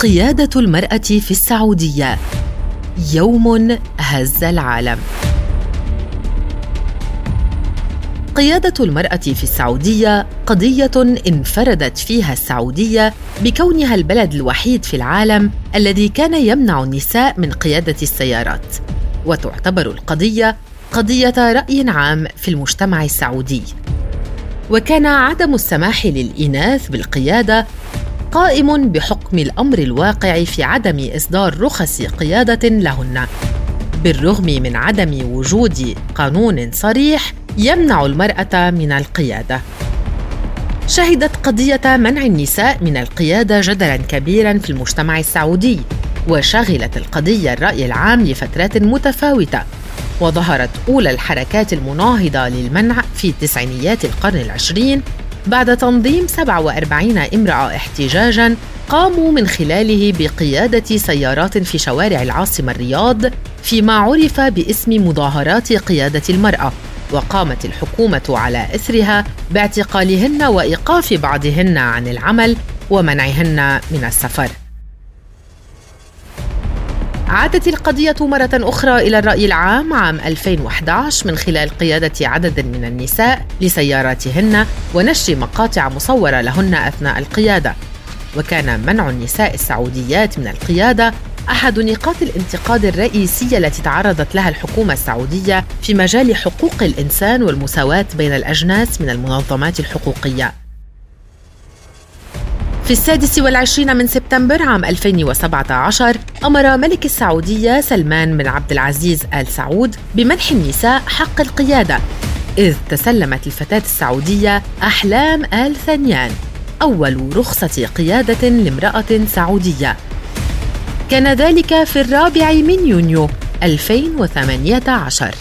قيادة المرأة في السعودية. يوم هز العالم. قيادة المرأة في السعودية قضية انفردت فيها السعودية بكونها البلد الوحيد في العالم الذي كان يمنع النساء من قيادة السيارات، وتعتبر القضية قضية رأي عام في المجتمع السعودي. وكان عدم السماح للإناث بالقيادة قائم بحكم الأمر الواقع في عدم إصدار رخص قيادة لهن. بالرغم من عدم وجود قانون صريح يمنع المرأة من القيادة. شهدت قضية منع النساء من القيادة جدلا كبيرا في المجتمع السعودي وشغلت القضية الرأي العام لفترات متفاوتة. وظهرت أولى الحركات المناهضة للمنع في تسعينيات القرن العشرين بعد تنظيم 47 امرأة احتجاجاً قاموا من خلاله بقيادة سيارات في شوارع العاصمة الرياض فيما عرف باسم مظاهرات قيادة المرأة. وقامت الحكومة على إثرها باعتقالهن وإيقاف بعضهن عن العمل ومنعهن من السفر. عادت القضية مرة أخرى إلى الرأي العام عام 2011 من خلال قيادة عدد من النساء لسياراتهن ونشر مقاطع مصورة لهن أثناء القيادة. وكان منع النساء السعوديات من القيادة أحد نقاط الانتقاد الرئيسية التي تعرضت لها الحكومة السعودية في مجال حقوق الإنسان والمساواة بين الأجناس من المنظمات الحقوقية. في السادس والعشرين من سبتمبر عام 2017 أمر ملك السعودية سلمان بن عبد العزيز آل سعود بمنح النساء حق القيادة إذ تسلمت الفتاة السعودية أحلام آل ثنيان أول رخصة قيادة لامرأة سعودية. كان ذلك في الرابع من يونيو 2018